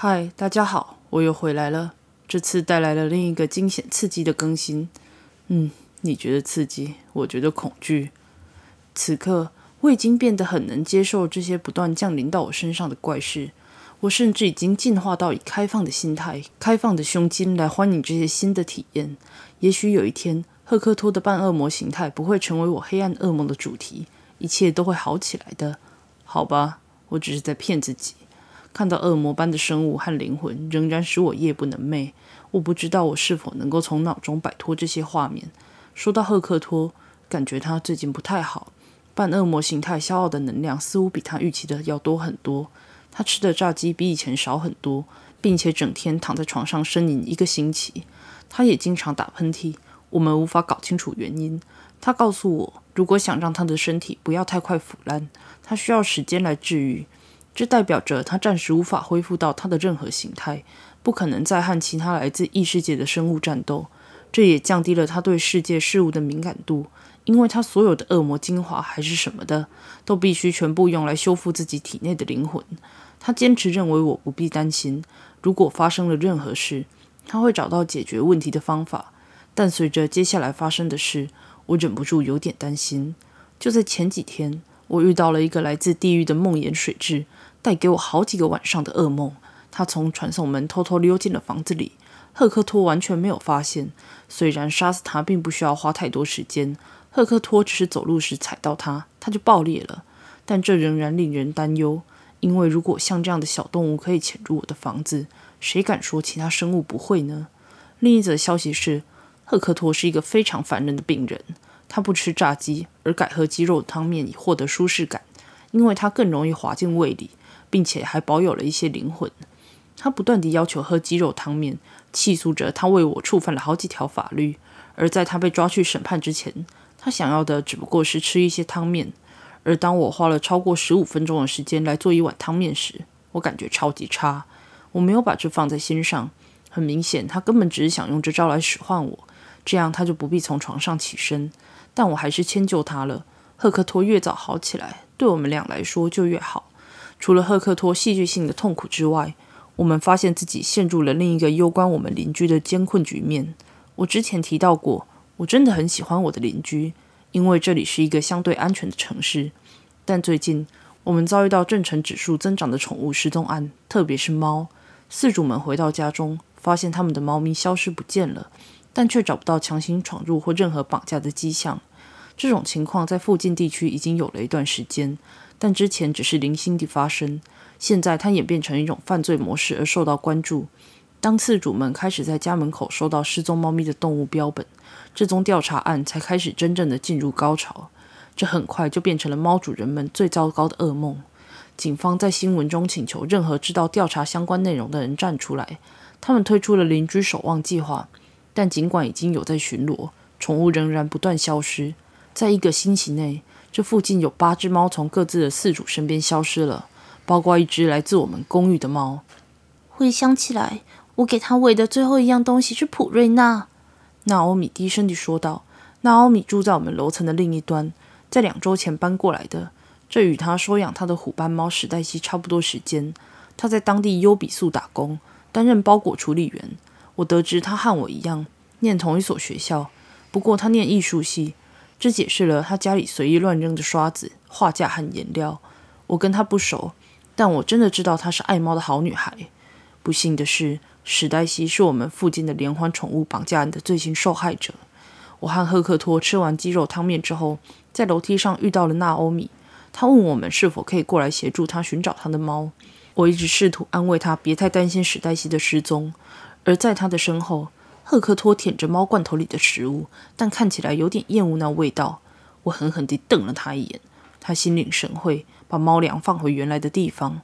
嗨，大家好，我又回来了。这次带来了另一个惊险刺激的更新。嗯，你觉得刺激，我觉得恐惧。此刻，我已经变得很能接受这些不断降临到我身上的怪事。我甚至已经进化到以开放的心态、开放的胸襟来欢迎这些新的体验。也许有一天，赫克托的半恶魔形态不会成为我黑暗噩梦的主题，一切都会好起来的。好吧，我只是在骗自己。看到恶魔般的生物和灵魂，仍然使我夜不能寐。我不知道我是否能够从脑中摆脱这些画面。说到赫克托，感觉他最近不太好。半恶魔形态消耗的能量似乎比他预期的要多很多。他吃的炸鸡比以前少很多，并且整天躺在床上呻吟一个星期。他也经常打喷嚏，我们无法搞清楚原因。他告诉我，如果想让他的身体不要太快腐烂，他需要时间来治愈。这代表着他暂时无法恢复到他的任何形态，不可能再和其他来自异世界的生物战斗。这也降低了他对世界事物的敏感度，因为他所有的恶魔精华还是什么的，都必须全部用来修复自己体内的灵魂。他坚持认为我不必担心，如果发生了任何事，他会找到解决问题的方法。但随着接下来发生的事，我忍不住有点担心。就在前几天，我遇到了一个来自地狱的梦魇水蛭。带给我好几个晚上的噩梦。他从传送门偷偷溜进了房子里，赫克托完全没有发现。虽然杀死他并不需要花太多时间，赫克托只是走路时踩到他，他就爆裂了。但这仍然令人担忧，因为如果像这样的小动物可以潜入我的房子，谁敢说其他生物不会呢？另一则消息是，赫克托是一个非常烦人的病人。他不吃炸鸡，而改喝鸡肉汤面以获得舒适感，因为它更容易滑进胃里。并且还保有了一些灵魂。他不断地要求喝鸡肉汤面，气诉着他为我触犯了好几条法律。而在他被抓去审判之前，他想要的只不过是吃一些汤面。而当我花了超过十五分钟的时间来做一碗汤面时，我感觉超级差。我没有把这放在心上。很明显，他根本只是想用这招来使唤我，这样他就不必从床上起身。但我还是迁就他了。赫克托越早好起来，对我们俩来说就越好。除了赫克托戏剧性的痛苦之外，我们发现自己陷入了另一个攸关我们邻居的艰困局面。我之前提到过，我真的很喜欢我的邻居，因为这里是一个相对安全的城市。但最近，我们遭遇到正成指数增长的宠物失踪案，特别是猫。饲主们回到家中，发现他们的猫咪消失不见了，但却找不到强行闯入或任何绑架的迹象。这种情况在附近地区已经有了一段时间。但之前只是零星地发生，现在它演变成一种犯罪模式而受到关注。当次主们开始在家门口收到失踪猫咪的动物标本，这宗调查案才开始真正的进入高潮。这很快就变成了猫主人们最糟糕的噩梦。警方在新闻中请求任何知道调查相关内容的人站出来。他们推出了邻居守望计划，但尽管已经有在巡逻，宠物仍然不断消失。在一个星期内。这附近有八只猫从各自的饲主身边消失了，包括一只来自我们公寓的猫。回想起来，我给它喂的最后一样东西是普瑞娜。纳欧米低声地说道：“纳欧米住在我们楼层的另一端，在两周前搬过来的。这与他收养他的虎斑猫史黛西差不多时间。他在当地优比素打工，担任包裹处理员。我得知他和我一样念同一所学校，不过他念艺术系。”这解释了他家里随意乱扔的刷子、画架和颜料。我跟他不熟，但我真的知道她是爱猫的好女孩。不幸的是，史黛西是我们附近的连环宠物绑架案的最新受害者。我和赫克托吃完鸡肉汤面之后，在楼梯上遇到了纳欧米。他问我们是否可以过来协助他寻找他的猫。我一直试图安慰他，别太担心史黛西的失踪。而在他的身后。赫克托舔着猫罐头里的食物，但看起来有点厌恶那味道。我狠狠地瞪了他一眼。他心领神会，把猫粮放回原来的地方。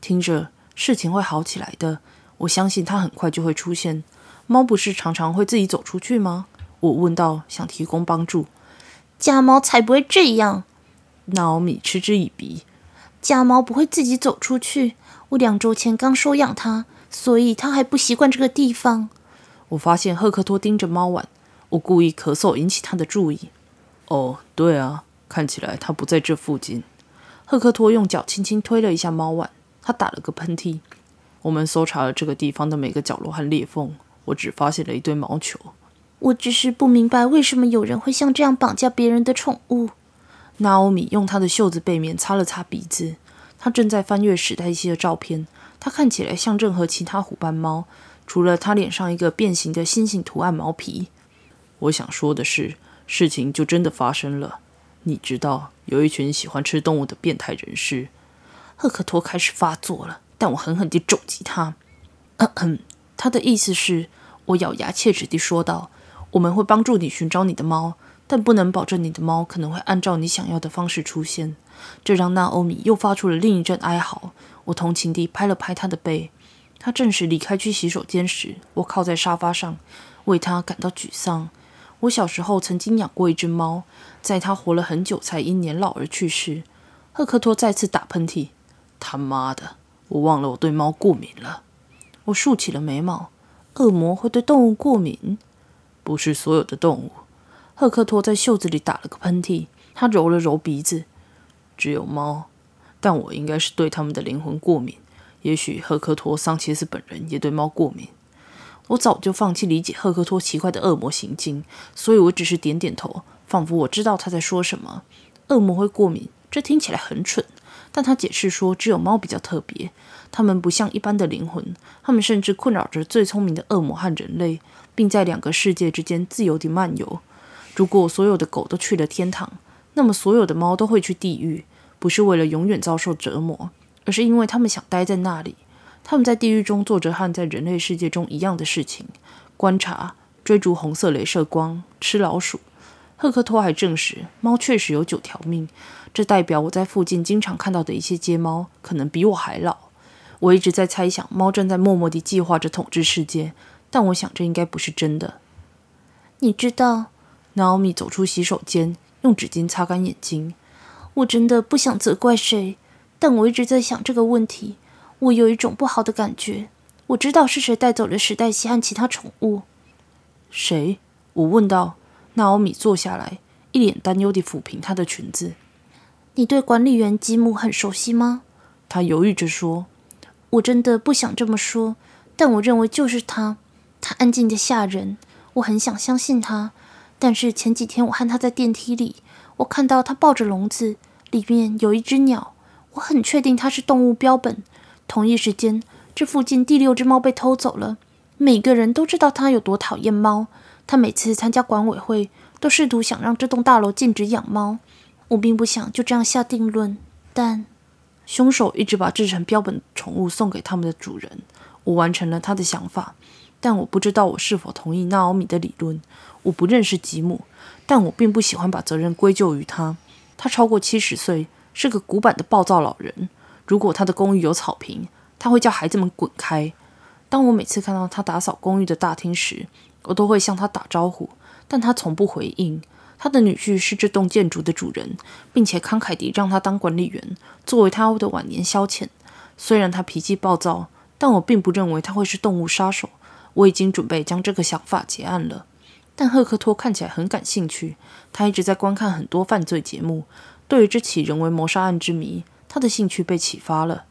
听着，事情会好起来的。我相信他很快就会出现。猫不是常常会自己走出去吗？我问道，想提供帮助。家猫才不会这样。纳奥米嗤之以鼻。家猫不会自己走出去。我两周前刚收养它，所以它还不习惯这个地方。我发现赫克托盯着猫碗，我故意咳嗽引起他的注意。哦，对啊，看起来他不在这附近。赫克托用脚轻轻推了一下猫碗，他打了个喷嚏。我们搜查了这个地方的每个角落和裂缝，我只发现了一堆毛球。我只是不明白为什么有人会像这样绑架别人的宠物。娜欧米用她的袖子背面擦了擦鼻子，她正在翻阅史黛西的照片。它看起来像任何其他虎斑猫，除了它脸上一个变形的星星图案毛皮。我想说的是，事情就真的发生了。你知道，有一群喜欢吃动物的变态人士。赫克托开始发作了，但我狠狠地肘击他。他的意思是，我咬牙切齿地说道。我们会帮助你寻找你的猫，但不能保证你的猫可能会按照你想要的方式出现。这让娜欧米又发出了另一阵哀嚎。我同情地拍了拍他的背。他正式离开去洗手间时，我靠在沙发上，为他感到沮丧。我小时候曾经养过一只猫，在它活了很久才因年老而去世。赫克托再次打喷嚏。他妈的，我忘了我对猫过敏了。我竖起了眉毛。恶魔会对动物过敏？不是所有的动物。赫克托在袖子里打了个喷嚏，他揉了揉鼻子。只有猫，但我应该是对他们的灵魂过敏。也许赫克托桑切斯本人也对猫过敏。我早就放弃理解赫克托奇怪的恶魔行径，所以我只是点点头，仿佛我知道他在说什么。恶魔会过敏，这听起来很蠢。但他解释说，只有猫比较特别，它们不像一般的灵魂，它们甚至困扰着最聪明的恶魔和人类。并在两个世界之间自由地漫游。如果所有的狗都去了天堂，那么所有的猫都会去地狱，不是为了永远遭受折磨，而是因为他们想待在那里。他们在地狱中做着和在人类世界中一样的事情：观察、追逐红色镭射光、吃老鼠。赫克托还证实，猫确实有九条命，这代表我在附近经常看到的一些街猫可能比我还老。我一直在猜想，猫正在默默地计划着统治世界。但我想，这应该不是真的。你知道，，n a o m i 走出洗手间，用纸巾擦干眼睛。我真的不想责怪谁，但我一直在想这个问题。我有一种不好的感觉。我知道是谁带走了史黛西和其他宠物。谁？我问道。娜奥米坐下来，一脸担忧地抚平她的裙子。你对管理员吉姆很熟悉吗？他犹豫着说：“我真的不想这么说，但我认为就是他。”他安静的吓人，我很想相信他。但是前几天我和他在电梯里，我看到他抱着笼子，里面有一只鸟。我很确定它是动物标本。同一时间，这附近第六只猫被偷走了。每个人都知道他有多讨厌猫。他每次参加管委会，都试图想让这栋大楼禁止养猫。我并不想就这样下定论，但凶手一直把制成标本宠物送给他们的主人。我完成了他的想法。但我不知道我是否同意纳奥米的理论。我不认识吉姆，但我并不喜欢把责任归咎于他。他超过七十岁，是个古板的暴躁老人。如果他的公寓有草坪，他会叫孩子们滚开。当我每次看到他打扫公寓的大厅时，我都会向他打招呼，但他从不回应。他的女婿是这栋建筑的主人，并且慷慨地让他当管理员，作为他的晚年消遣。虽然他脾气暴躁，但我并不认为他会是动物杀手。我已经准备将这个想法结案了，但赫克托看起来很感兴趣。他一直在观看很多犯罪节目，对于这起人为谋杀案之谜，他的兴趣被启发了。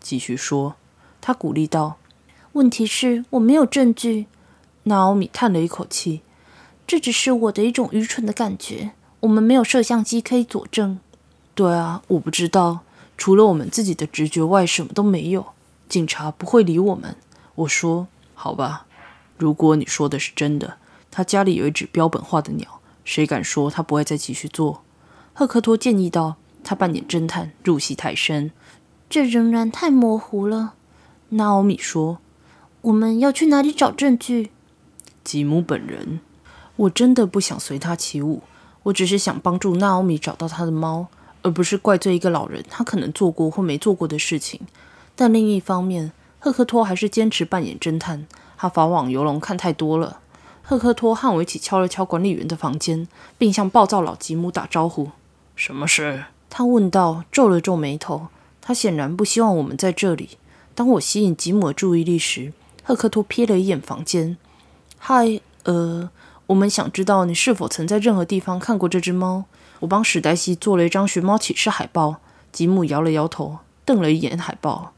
继续说，他鼓励道：“问题是，我没有证据。”纳奥米叹了一口气：“这只是我的一种愚蠢的感觉。我们没有摄像机可以佐证。”“对啊，我不知道。除了我们自己的直觉外，什么都没有。警察不会理我们。”我说。好吧，如果你说的是真的，他家里有一只标本化的鸟，谁敢说他不会再继续做？赫克托建议道。他扮演侦探，入戏太深，这仍然太模糊了。纳奥米说：“我们要去哪里找证据？”吉姆本人。我真的不想随他起舞，我只是想帮助纳奥米找到他的猫，而不是怪罪一个老人他可能做过或没做过的事情。但另一方面，赫克托还是坚持扮演侦探。他法网游龙看太多了。赫克托和我一起敲了敲管理员的房间，并向暴躁老吉姆打招呼。什么事？他问道，皱了皱眉头。他显然不希望我们在这里。当我吸引吉姆的注意力时，赫克托瞥了一眼房间。嗨，呃，我们想知道你是否曾在任何地方看过这只猫。我帮史黛西做了一张寻猫启事海报。吉姆摇了摇头，瞪了一眼海报。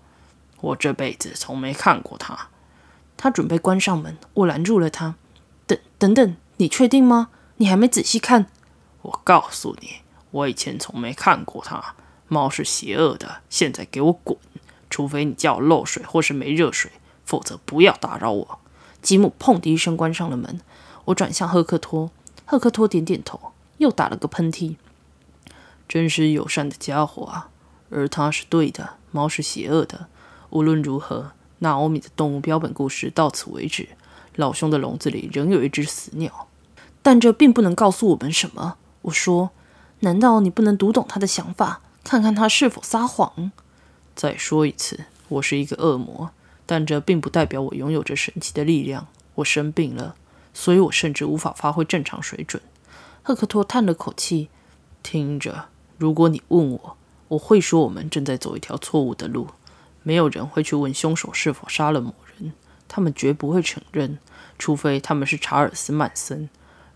我这辈子从没看过它。他准备关上门，我拦住了他。等等等，你确定吗？你还没仔细看。我告诉你，我以前从没看过它。猫是邪恶的，现在给我滚！除非你叫我漏水或是没热水，否则不要打扰我。吉姆砰的一声关上了门。我转向赫克托，赫克托点点头，又打了个喷嚏。真是友善的家伙啊！而他是对的，猫是邪恶的。无论如何，纳欧米的动物标本故事到此为止。老兄的笼子里仍有一只死鸟，但这并不能告诉我们什么。我说：“难道你不能读懂他的想法，看看他是否撒谎？”再说一次，我是一个恶魔，但这并不代表我拥有着神奇的力量。我生病了，所以我甚至无法发挥正常水准。赫克托叹了口气，听着。如果你问我，我会说我们正在走一条错误的路。没有人会去问凶手是否杀了某人，他们绝不会承认，除非他们是查尔斯·曼森。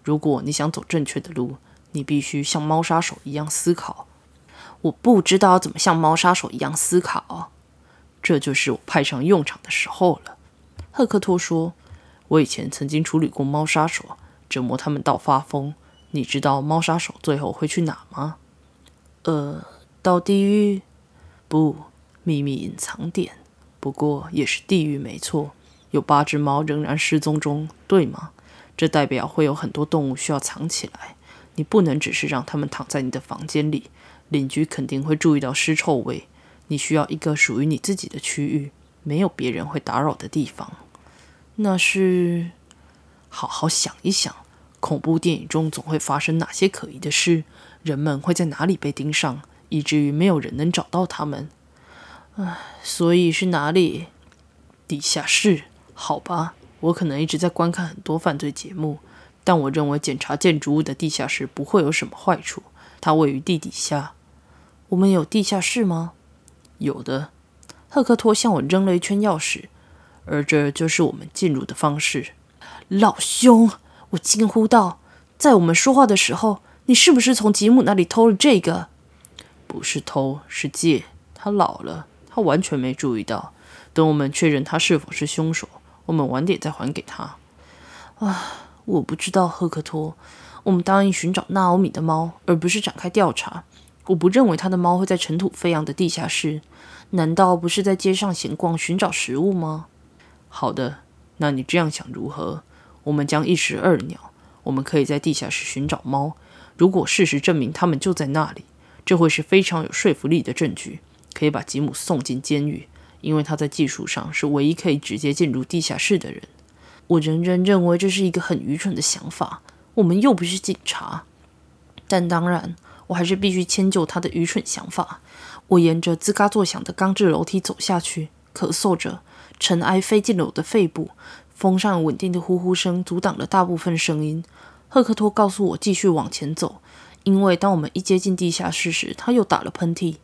如果你想走正确的路，你必须像猫杀手一样思考。我不知道怎么像猫杀手一样思考，这就是我派上用场的时候了。赫克托说：“我以前曾经处理过猫杀手，折磨他们到发疯。你知道猫杀手最后会去哪吗？”呃，到地狱？不，秘密隐藏点。不过也是地狱，没错。有八只猫仍然失踪中，对吗？这代表会有很多动物需要藏起来。你不能只是让它们躺在你的房间里，邻居肯定会注意到尸臭味。你需要一个属于你自己的区域，没有别人会打扰的地方。那是……好好想一想，恐怖电影中总会发生哪些可疑的事？人们会在哪里被盯上，以至于没有人能找到他们？唉，所以是哪里？地下室？好吧，我可能一直在观看很多犯罪节目，但我认为检查建筑物的地下室不会有什么坏处。它位于地底下。我们有地下室吗？有的。赫克托向我扔了一圈钥匙，而这就是我们进入的方式。老兄，我惊呼道，在我们说话的时候。你是不是从吉姆那里偷了这个？不是偷，是借。他老了，他完全没注意到。等我们确认他是否是凶手，我们晚点再还给他。啊，我不知道，赫克托。我们答应寻找纳欧米的猫，而不是展开调查。我不认为他的猫会在尘土飞扬的地下室。难道不是在街上闲逛寻找食物吗？好的，那你这样想如何？我们将一石二鸟。我们可以在地下室寻找猫。如果事实证明他们就在那里，这会是非常有说服力的证据，可以把吉姆送进监狱，因为他在技术上是唯一可以直接进入地下室的人。我仍然认为这是一个很愚蠢的想法。我们又不是警察，但当然，我还是必须迁就他的愚蠢想法。我沿着吱嘎作响的钢制楼梯走下去，咳嗽着，尘埃飞进了我的肺部，风扇稳定的呼呼声阻挡了大部分声音。赫克托告诉我继续往前走，因为当我们一接近地下室时，他又打了喷嚏。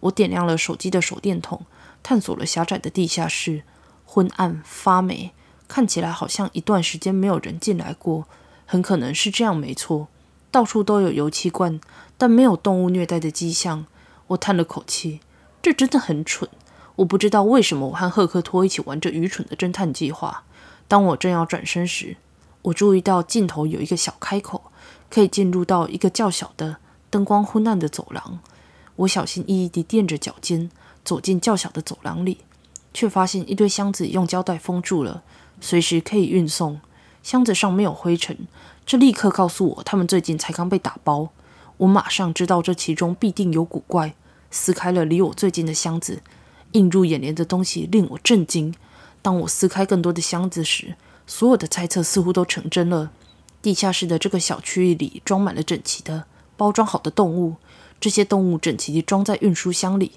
我点亮了手机的手电筒，探索了狭窄的地下室，昏暗发霉，看起来好像一段时间没有人进来过。很可能是这样，没错。到处都有油漆罐，但没有动物虐待的迹象。我叹了口气，这真的很蠢。我不知道为什么我和赫克托一起玩这愚蠢的侦探计划。当我正要转身时，我注意到尽头有一个小开口，可以进入到一个较小的、灯光昏暗的走廊。我小心翼翼地垫着脚尖走进较小的走廊里，却发现一堆箱子用胶带封住了，随时可以运送。箱子上没有灰尘，这立刻告诉我他们最近才刚被打包。我马上知道这其中必定有古怪。撕开了离我最近的箱子，映入眼帘的东西令我震惊。当我撕开更多的箱子时，所有的猜测似乎都成真了。地下室的这个小区域里装满了整齐的包装好的动物，这些动物整齐地装在运输箱里，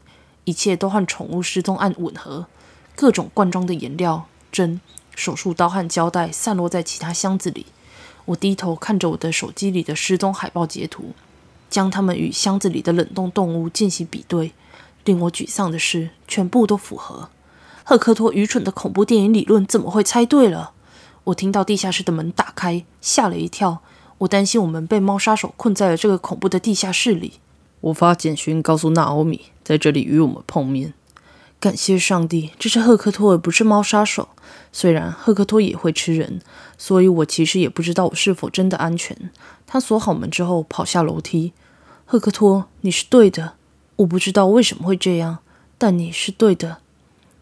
一切都和宠物失踪案吻合。各种罐装的颜料、针、手术刀和胶带散落在其他箱子里。我低头看着我的手机里的失踪海报截图，将它们与箱子里的冷冻动物进行比对。令我沮丧的是，全部都符合。赫克托愚蠢的恐怖电影理论怎么会猜对了？我听到地下室的门打开，吓了一跳。我担心我们被猫杀手困在了这个恐怖的地下室里。我发简讯告诉纳欧米，在这里与我们碰面。感谢上帝，这是赫克托，尔不是猫杀手。虽然赫克托也会吃人，所以我其实也不知道我是否真的安全。他锁好门之后跑下楼梯。赫克托，你是对的。我不知道为什么会这样，但你是对的。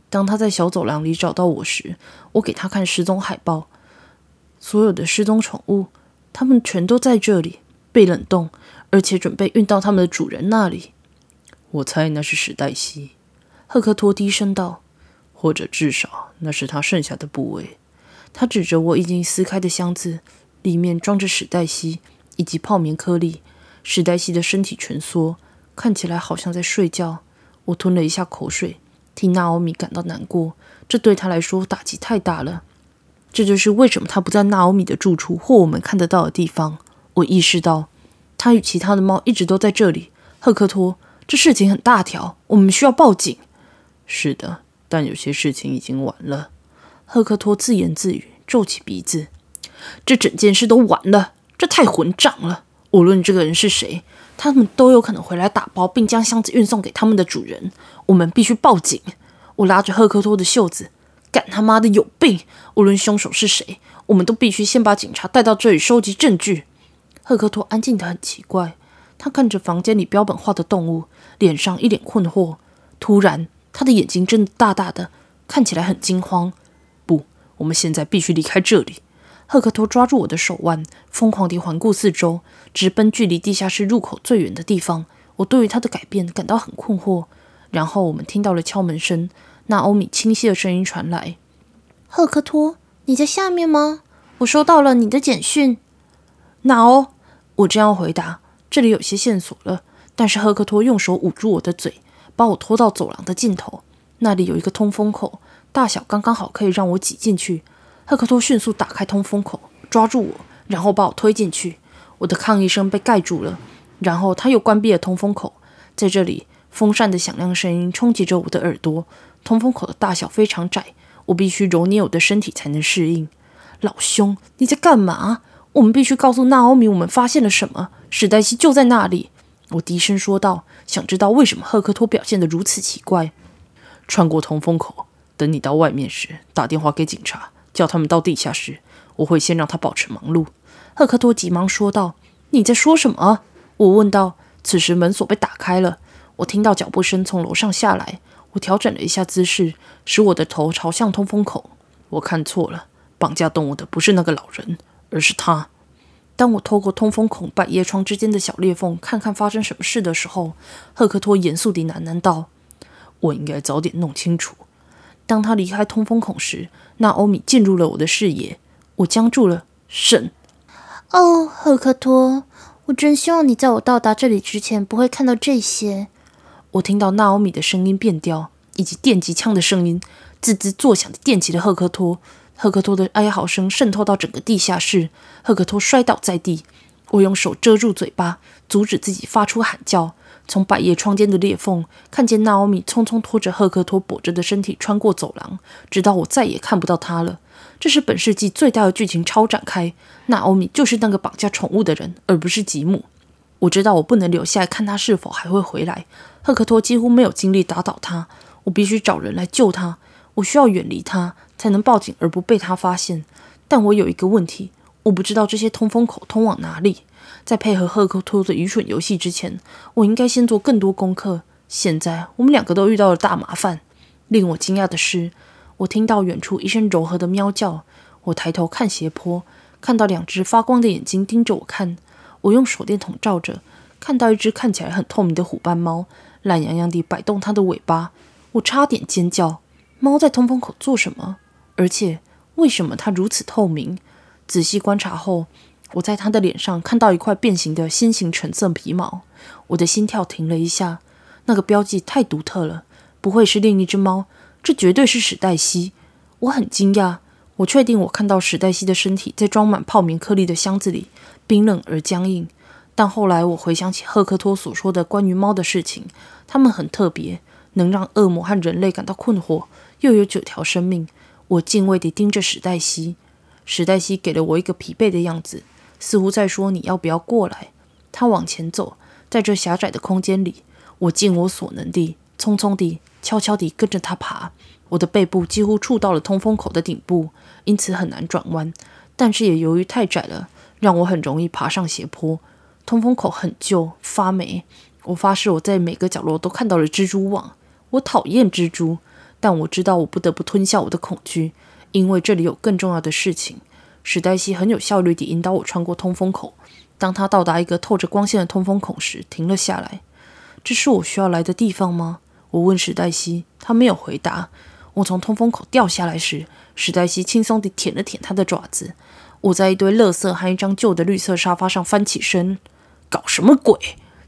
当他在小走廊里找到我时，我给他看失踪海报。所有的失踪宠物，他们全都在这里，被冷冻，而且准备运到他们的主人那里。我猜那是史黛西。赫克托低声道：“或者至少那是他剩下的部位。”他指着我已经撕开的箱子，里面装着史黛西以及泡棉颗粒。史黛西的身体蜷缩，看起来好像在睡觉。我吞了一下口水，替纳欧米感到难过。这对他来说打击太大了。这就是为什么他不在纳欧米的住处或我们看得到的地方。我意识到，他与其他的猫一直都在这里。赫克托，这事情很大条，我们需要报警。是的，但有些事情已经晚了。赫克托自言自语，皱起鼻子。这整件事都完了，这太混账了！无论这个人是谁，他们都有可能回来打包，并将箱子运送给他们的主人。我们必须报警！我拉着赫克托的袖子，干他妈的有病！无论凶手是谁，我们都必须先把警察带到这里收集证据。赫克托安静得很奇怪，他看着房间里标本化的动物，脸上一脸困惑。突然。他的眼睛睁得大大的，看起来很惊慌。不，我们现在必须离开这里。赫克托抓住我的手腕，疯狂地环顾四周，直奔距离地下室入口最远的地方。我对于他的改变感到很困惑。然后我们听到了敲门声，那欧米清晰的声音传来：“赫克托，你在下面吗？我收到了你的简讯。”那欧，我这样回答。这里有些线索了，但是赫克托用手捂住我的嘴。把我拖到走廊的尽头，那里有一个通风口，大小刚刚好可以让我挤进去。赫克托迅速打开通风口，抓住我，然后把我推进去。我的抗议声被盖住了，然后他又关闭了通风口。在这里，风扇的响亮声音冲击着我的耳朵。通风口的大小非常窄，我必须揉捏我的身体才能适应。老兄，你在干嘛？我们必须告诉纳欧米，我们发现了什么。史黛西就在那里。我低声说道：“想知道为什么赫克托表现得如此奇怪？穿过通风口，等你到外面时，打电话给警察，叫他们到地下室。我会先让他保持忙碌。”赫克托急忙说道：“你在说什么？”我问道。此时门锁被打开了，我听到脚步声从楼上下来。我调整了一下姿势，使我的头朝向通风口。我看错了，绑架动物的不是那个老人，而是他。当我透过通风孔百叶窗之间的小裂缝看看发生什么事的时候，赫克托严肃地喃喃道：“我应该早点弄清楚。”当他离开通风孔时，纳欧米进入了我的视野。我僵住了，神！哦，赫克托，我真希望你在我到达这里之前不会看到这些。我听到纳欧米的声音变调，以及电击枪的声音，滋滋作响的电击了赫克托。赫克托的哀嚎声渗透到整个地下室，赫克托摔倒在地。我用手遮住嘴巴，阻止自己发出喊叫。从百叶窗间的裂缝看见娜欧米匆匆拖着赫克托跛着的身体穿过走廊，直到我再也看不到他了。这是本世纪最大的剧情超展开。娜欧米就是那个绑架宠物的人，而不是吉姆。我知道我不能留下来看他是否还会回来。赫克托几乎没有精力打倒他，我必须找人来救他。我需要远离他。才能报警而不被他发现。但我有一个问题，我不知道这些通风口通往哪里。在配合赫克托的愚蠢游戏之前，我应该先做更多功课。现在我们两个都遇到了大麻烦。令我惊讶的是，我听到远处一声柔和的喵叫。我抬头看斜坡，看到两只发光的眼睛盯着我看。我用手电筒照着，看到一只看起来很透明的虎斑猫，懒洋洋地摆动它的尾巴。我差点尖叫。猫在通风口做什么？而且，为什么它如此透明？仔细观察后，我在它的脸上看到一块变形的心形橙色皮毛。我的心跳停了一下，那个标记太独特了，不会是另一只猫？这绝对是史黛西！我很惊讶，我确定我看到史黛西的身体在装满泡棉颗粒的箱子里，冰冷而僵硬。但后来我回想起赫克托所说的关于猫的事情，它们很特别，能让恶魔和人类感到困惑，又有九条生命。我敬畏地盯着史黛西，史黛西给了我一个疲惫的样子，似乎在说：“你要不要过来？”他往前走，在这狭窄的空间里，我尽我所能地匆匆地悄悄地跟着他爬。我的背部几乎触到了通风口的顶部，因此很难转弯。但是也由于太窄了，让我很容易爬上斜坡。通风口很旧，发霉。我发誓，我在每个角落都看到了蜘蛛网。我讨厌蜘蛛，但我知道我不得不吞下我的恐惧，因为这里有更重要的事情。史黛西很有效率地引导我穿过通风口。当他到达一个透着光线的通风孔时，停了下来。这是我需要来的地方吗？我问史黛西，她没有回答。我从通风口掉下来时，史黛西轻松地舔了舔她的爪子。我在一堆垃圾和一张旧的绿色沙发上翻起身。搞什么鬼？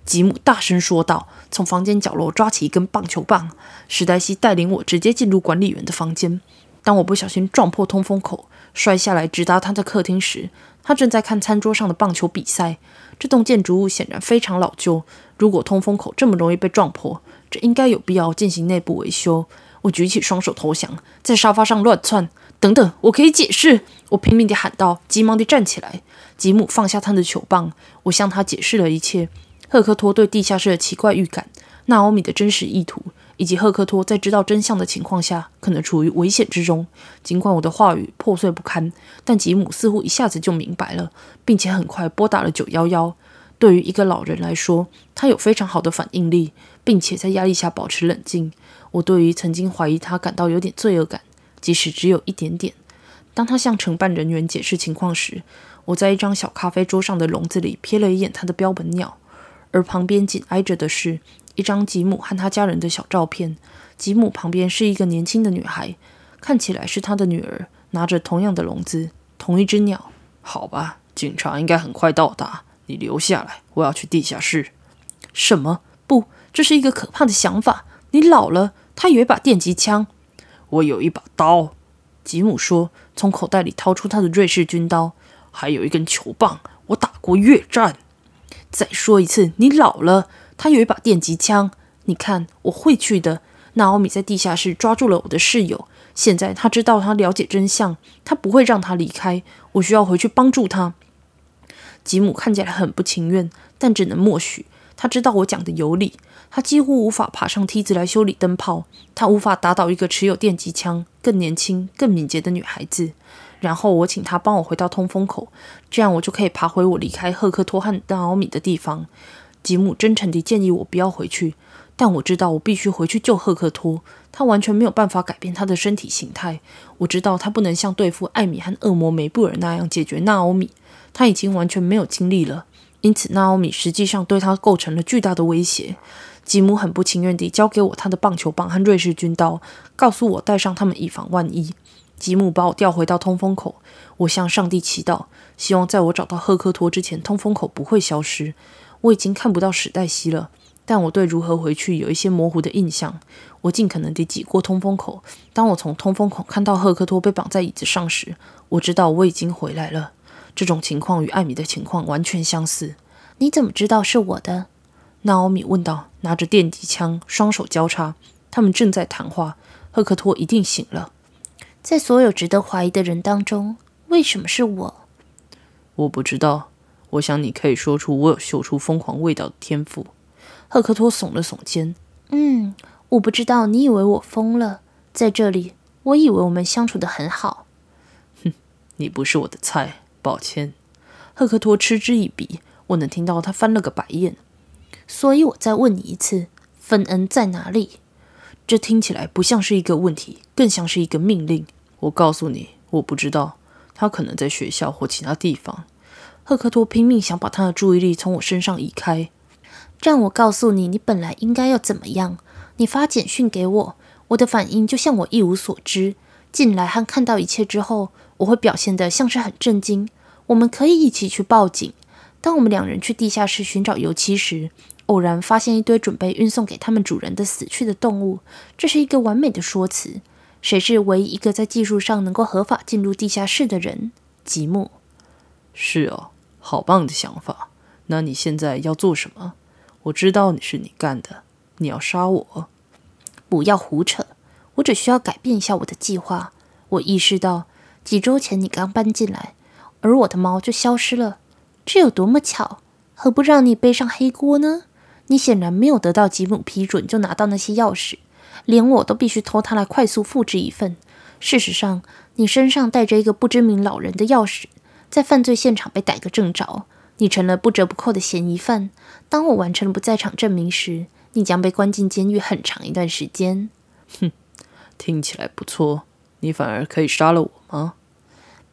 吉姆大声说道，从房间角落抓起一根棒球棒。史黛西带领我直接进入管理员的房间。当我不小心撞破通风口，摔下来直达他的客厅时，他正在看餐桌上的棒球比赛。这栋建筑物显然非常老旧。如果通风口这么容易被撞破，这应该有必要进行内部维修。我举起双手投降，在沙发上乱窜。等等，我可以解释！我拼命地喊道，急忙地站起来。吉姆放下他的球棒，我向他解释了一切：赫克托对地下室的奇怪预感，纳欧米的真实意图，以及赫克托在知道真相的情况下可能处于危险之中。尽管我的话语破碎不堪，但吉姆似乎一下子就明白了，并且很快拨打了九幺幺。对于一个老人来说，他有非常好的反应力，并且在压力下保持冷静。我对于曾经怀疑他感到有点罪恶感。即使只有一点点。当他向承办人员解释情况时，我在一张小咖啡桌上的笼子里瞥了一眼他的标本鸟，而旁边紧挨着的是一张吉姆和他家人的小照片。吉姆旁边是一个年轻的女孩，看起来是他的女儿，拿着同样的笼子，同一只鸟。好吧，警察应该很快到达。你留下来，我要去地下室。什么？不，这是一个可怕的想法。你老了。他有一把电击枪。我有一把刀，吉姆说，从口袋里掏出他的瑞士军刀，还有一根球棒。我打过越战。再说一次，你老了。他有一把电击枪。你看，我会去的。纳奥米在地下室抓住了我的室友，现在他知道他了解真相，他不会让他离开。我需要回去帮助他。吉姆看起来很不情愿，但只能默许。他知道我讲的有理。他几乎无法爬上梯子来修理灯泡，他无法打倒一个持有电击枪、更年轻、更敏捷的女孩子。然后我请他帮我回到通风口，这样我就可以爬回我离开赫克托和纳奥米的地方。吉姆真诚地建议我不要回去，但我知道我必须回去救赫克托。他完全没有办法改变他的身体形态。我知道他不能像对付艾米和恶魔梅布尔那样解决纳奥米，他已经完全没有精力了。因此，纳奥米实际上对他构成了巨大的威胁。吉姆很不情愿地交给我他的棒球棒和瑞士军刀，告诉我带上他们以防万一。吉姆把我调回到通风口，我向上帝祈祷，希望在我找到赫克托之前，通风口不会消失。我已经看不到史黛西了，但我对如何回去有一些模糊的印象。我尽可能地挤过通风口。当我从通风口看到赫克托被绑在椅子上时，我知道我已经回来了。这种情况与艾米的情况完全相似。你怎么知道是我的？纳奥米问道，拿着电击枪，双手交叉。他们正在谈话。赫克托一定醒了。在所有值得怀疑的人当中，为什么是我？我不知道。我想你可以说出我有嗅出疯狂味道的天赋。赫克托耸了耸肩。嗯，我不知道。你以为我疯了？在这里，我以为我们相处的很好。哼，你不是我的菜，抱歉。赫克托嗤之以鼻。我能听到他翻了个白眼。所以，我再问你一次，芬恩在哪里？这听起来不像是一个问题，更像是一个命令。我告诉你，我不知道，他可能在学校或其他地方。赫克托拼命想把他的注意力从我身上移开。让我告诉你，你本来应该要怎么样？你发简讯给我，我的反应就像我一无所知。进来和看到一切之后，我会表现得像是很震惊。我们可以一起去报警。当我们两人去地下室寻找油漆时，偶然发现一堆准备运送给他们主人的死去的动物，这是一个完美的说辞。谁是唯一一个在技术上能够合法进入地下室的人？吉姆。是哦，好棒的想法。那你现在要做什么？我知道你是你干的。你要杀我？不要胡扯。我只需要改变一下我的计划。我意识到几周前你刚搬进来，而我的猫就消失了。这有多么巧？何不让你背上黑锅呢？你显然没有得到吉姆批准就拿到那些钥匙，连我都必须偷它来快速复制一份。事实上，你身上带着一个不知名老人的钥匙，在犯罪现场被逮个正着，你成了不折不扣的嫌疑犯。当我完成了不在场证明时，你将被关进监狱很长一段时间。哼，听起来不错。你反而可以杀了我吗？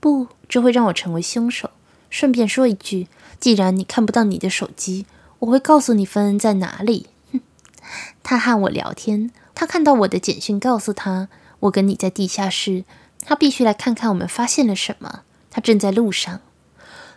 不，这会让我成为凶手。顺便说一句，既然你看不到你的手机，我会告诉你芬恩在哪里。哼，他和我聊天，他看到我的简讯，告诉他我跟你在地下室，他必须来看看我们发现了什么。他正在路上。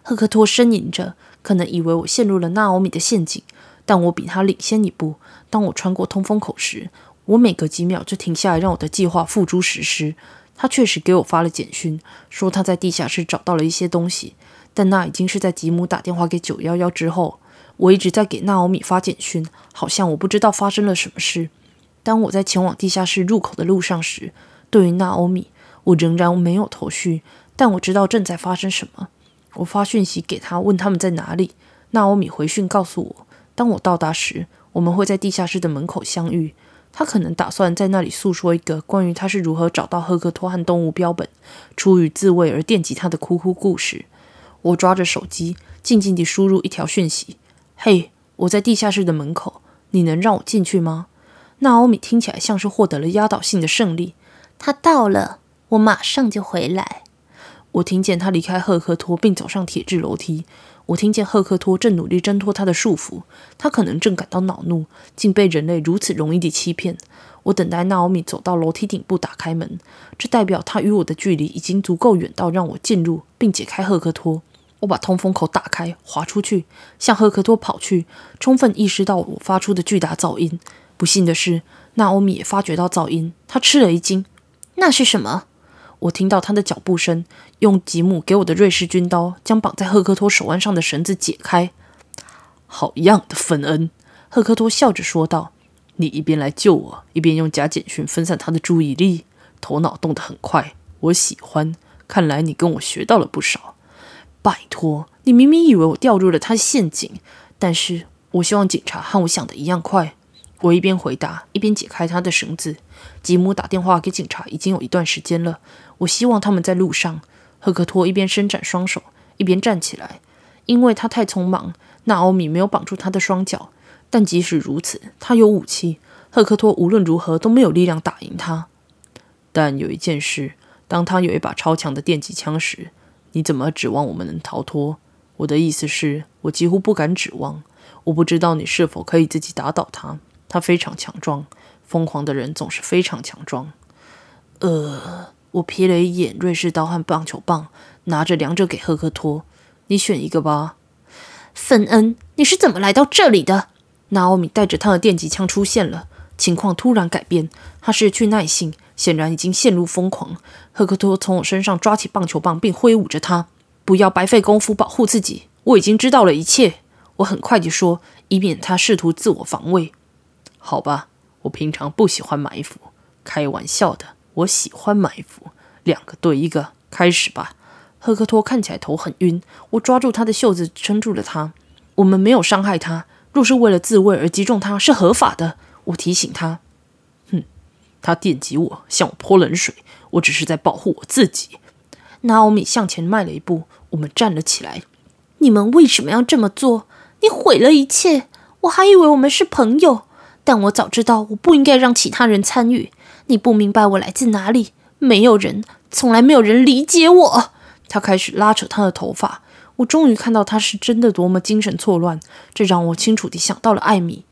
赫克托呻吟着，可能以为我陷入了纳奥米的陷阱，但我比他领先一步。当我穿过通风口时，我每隔几秒就停下来，让我的计划付诸实施。他确实给我发了简讯，说他在地下室找到了一些东西，但那已经是在吉姆打电话给九幺幺之后。我一直在给纳奥米发简讯，好像我不知道发生了什么事。当我在前往地下室入口的路上时，对于纳欧米，我仍然没有头绪，但我知道正在发生什么。我发讯息给他，问他们在哪里。纳欧米回讯告诉我，当我到达时，我们会在地下室的门口相遇。他可能打算在那里诉说一个关于他是如何找到赫克托和动物标本，出于自卫而电击他的哭哭故事。我抓着手机，静静地输入一条讯息：“嘿，我在地下室的门口，你能让我进去吗？”纳欧米听起来像是获得了压倒性的胜利。他到了，我马上就回来。我听见他离开赫克托，并走上铁质楼梯。我听见赫克托正努力挣脱他的束缚，他可能正感到恼怒，竟被人类如此容易地欺骗。我等待纳奥米走到楼梯顶部，打开门，这代表他与我的距离已经足够远到让我进入并解开赫克托。我把通风口打开，滑出去，向赫克托跑去，充分意识到我发出的巨大噪音。不幸的是，纳欧米也发觉到噪音，她吃了一惊。那是什么？我听到他的脚步声，用吉姆给我的瑞士军刀将绑在赫克托手腕上的绳子解开。好样的，芬恩！赫克托笑着说道：“你一边来救我，一边用假简讯分散他的注意力，头脑动得很快。我喜欢。看来你跟我学到了不少。拜托，你明明以为我掉入了他的陷阱，但是我希望警察和我想的一样快。”我一边回答，一边解开他的绳子。吉姆打电话给警察已经有一段时间了。我希望他们在路上。赫克托一边伸展双手，一边站起来，因为他太匆忙。纳欧米没有绑住他的双脚，但即使如此，他有武器。赫克托无论如何都没有力量打赢他。但有一件事：当他有一把超强的电击枪时，你怎么指望我们能逃脱？我的意思是，我几乎不敢指望。我不知道你是否可以自己打倒他。他非常强壮。疯狂的人总是非常强壮。呃，我瞥了一眼瑞士刀和棒球棒，拿着两者给赫克托。你选一个吧。芬恩，你是怎么来到这里的？纳奥米带着他的电击枪出现了。情况突然改变，他失去耐性，显然已经陷入疯狂。赫克托从我身上抓起棒球棒，并挥舞着它。不要白费功夫保护自己。我已经知道了一切。我很快就说，以免他试图自我防卫。好吧。我平常不喜欢埋伏，开玩笑的。我喜欢埋伏，两个对一个，开始吧。赫克托看起来头很晕，我抓住他的袖子，撑住了他。我们没有伤害他，若是为了自卫而击中他是合法的。我提醒他。他电击我，向我泼冷水，我只是在保护我自己。娜欧米向前迈了一步，我们站了起来。你们为什么要这么做？你毁了一切，我还以为我们是朋友。但我早知道，我不应该让其他人参与。你不明白我来自哪里？没有人，从来没有人理解我。他开始拉扯他的头发。我终于看到他是真的多么精神错乱。这让我清楚地想到了艾米。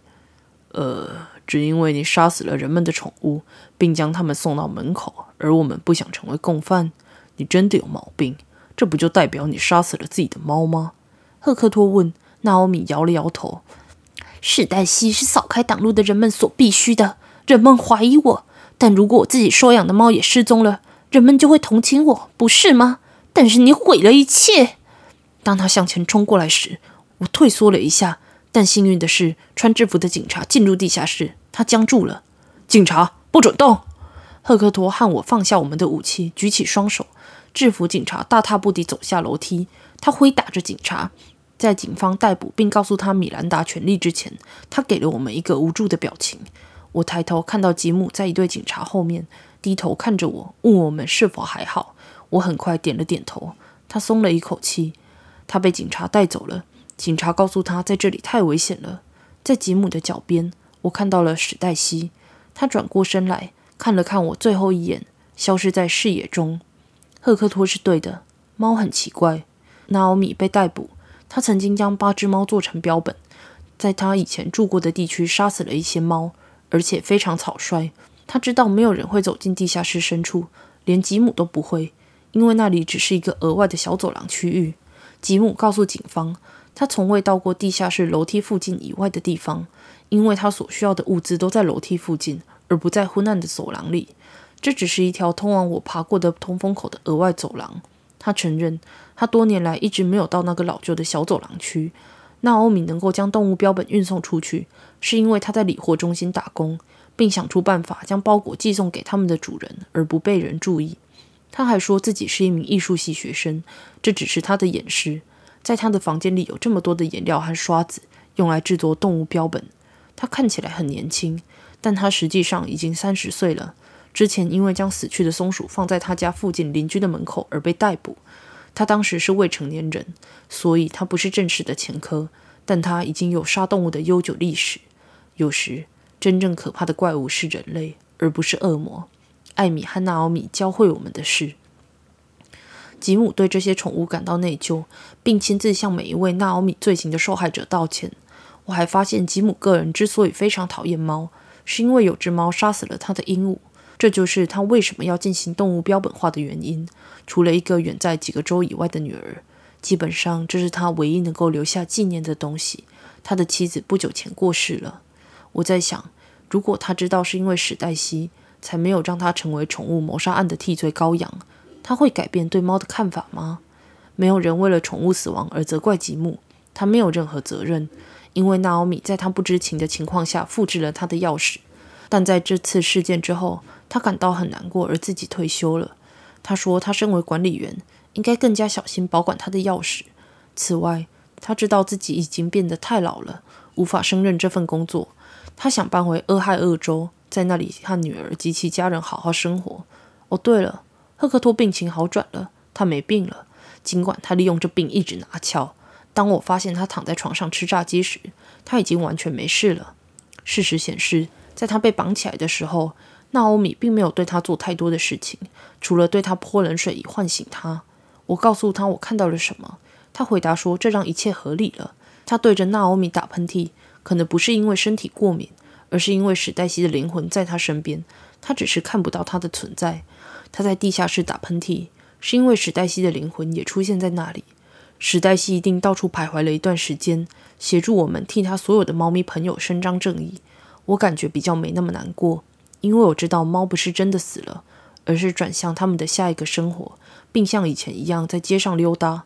呃，只因为你杀死了人们的宠物，并将他们送到门口，而我们不想成为共犯。你真的有毛病。这不就代表你杀死了自己的猫吗？赫克托问。纳欧米摇了摇头。史黛西是扫开挡路的人们所必须的。人们怀疑我，但如果我自己收养的猫也失踪了，人们就会同情我，不是吗？但是你毁了一切。当他向前冲过来时，我退缩了一下。但幸运的是，穿制服的警察进入地下室，他僵住了。警察不准动！赫克托和我放下我们的武器，举起双手。制服警察大踏步地走下楼梯，他挥打着警察。在警方逮捕并告诉他米兰达权利之前，他给了我们一个无助的表情。我抬头看到吉姆在一队警察后面，低头看着我，问我们是否还好。我很快点了点头，他松了一口气。他被警察带走了。警察告诉他，在这里太危险了。在吉姆的脚边，我看到了史黛西。他转过身来看了看我最后一眼，消失在视野中。赫克托是对的，猫很奇怪。纳奥米被逮捕，他曾经将八只猫做成标本，在他以前住过的地区杀死了一些猫，而且非常草率。他知道没有人会走进地下室深处，连吉姆都不会，因为那里只是一个额外的小走廊区域。吉姆告诉警方，他从未到过地下室楼梯附近以外的地方，因为他所需要的物资都在楼梯附近，而不在昏暗的走廊里。这只是一条通往我爬过的通风口的额外走廊。他承认，他多年来一直没有到那个老旧的小走廊区。纳欧米能够将动物标本运送出去，是因为他在理货中心打工，并想出办法将包裹寄送给他们的主人，而不被人注意。他还说自己是一名艺术系学生，这只是他的掩饰。在他的房间里有这么多的颜料和刷子，用来制作动物标本。他看起来很年轻，但他实际上已经三十岁了。之前因为将死去的松鼠放在他家附近邻居的门口而被逮捕。他当时是未成年人，所以他不是正式的前科，但他已经有杀动物的悠久历史。有时，真正可怕的怪物是人类，而不是恶魔。艾米和纳奥米教会我们的事。吉姆对这些宠物感到内疚，并亲自向每一位纳奥米罪行的受害者道歉。我还发现，吉姆个人之所以非常讨厌猫，是因为有只猫杀死了他的鹦鹉。这就是他为什么要进行动物标本化的原因。除了一个远在几个州以外的女儿，基本上这是他唯一能够留下纪念的东西。他的妻子不久前过世了。我在想，如果他知道是因为史黛西。才没有让他成为宠物谋杀案的替罪羔羊。他会改变对猫的看法吗？没有人为了宠物死亡而责怪吉姆，他没有任何责任，因为纳奥米在他不知情的情况下复制了他的钥匙。但在这次事件之后，他感到很难过，而自己退休了。他说，他身为管理员，应该更加小心保管他的钥匙。此外，他知道自己已经变得太老了，无法胜任这份工作。他想搬回俄亥俄州。在那里和女儿及其家人好好生活。哦，对了，赫克托病情好转了，他没病了。尽管他利用这病一直拿翘，当我发现他躺在床上吃炸鸡时，他已经完全没事了。事实显示，在他被绑起来的时候，纳欧米并没有对他做太多的事情，除了对他泼冷水以唤醒他。我告诉他我看到了什么，他回答说这让一切合理了。他对着纳欧米打喷嚏，可能不是因为身体过敏。而是因为史黛西的灵魂在他身边，他只是看不到他的存在。他在地下室打喷嚏，是因为史黛西的灵魂也出现在那里。史黛西一定到处徘徊了一段时间，协助我们替他所有的猫咪朋友伸张正义。我感觉比较没那么难过，因为我知道猫不是真的死了，而是转向他们的下一个生活，并像以前一样在街上溜达。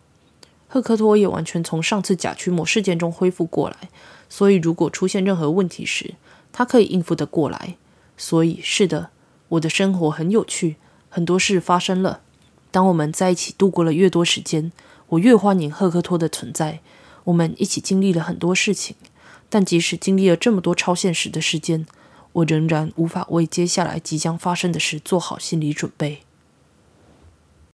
赫克托也完全从上次假驱魔事件中恢复过来，所以如果出现任何问题时，他可以应付得过来，所以是的，我的生活很有趣，很多事发生了。当我们在一起度过了越多时间，我越欢迎赫克托的存在。我们一起经历了很多事情，但即使经历了这么多超现实的时间，我仍然无法为接下来即将发生的事做好心理准备。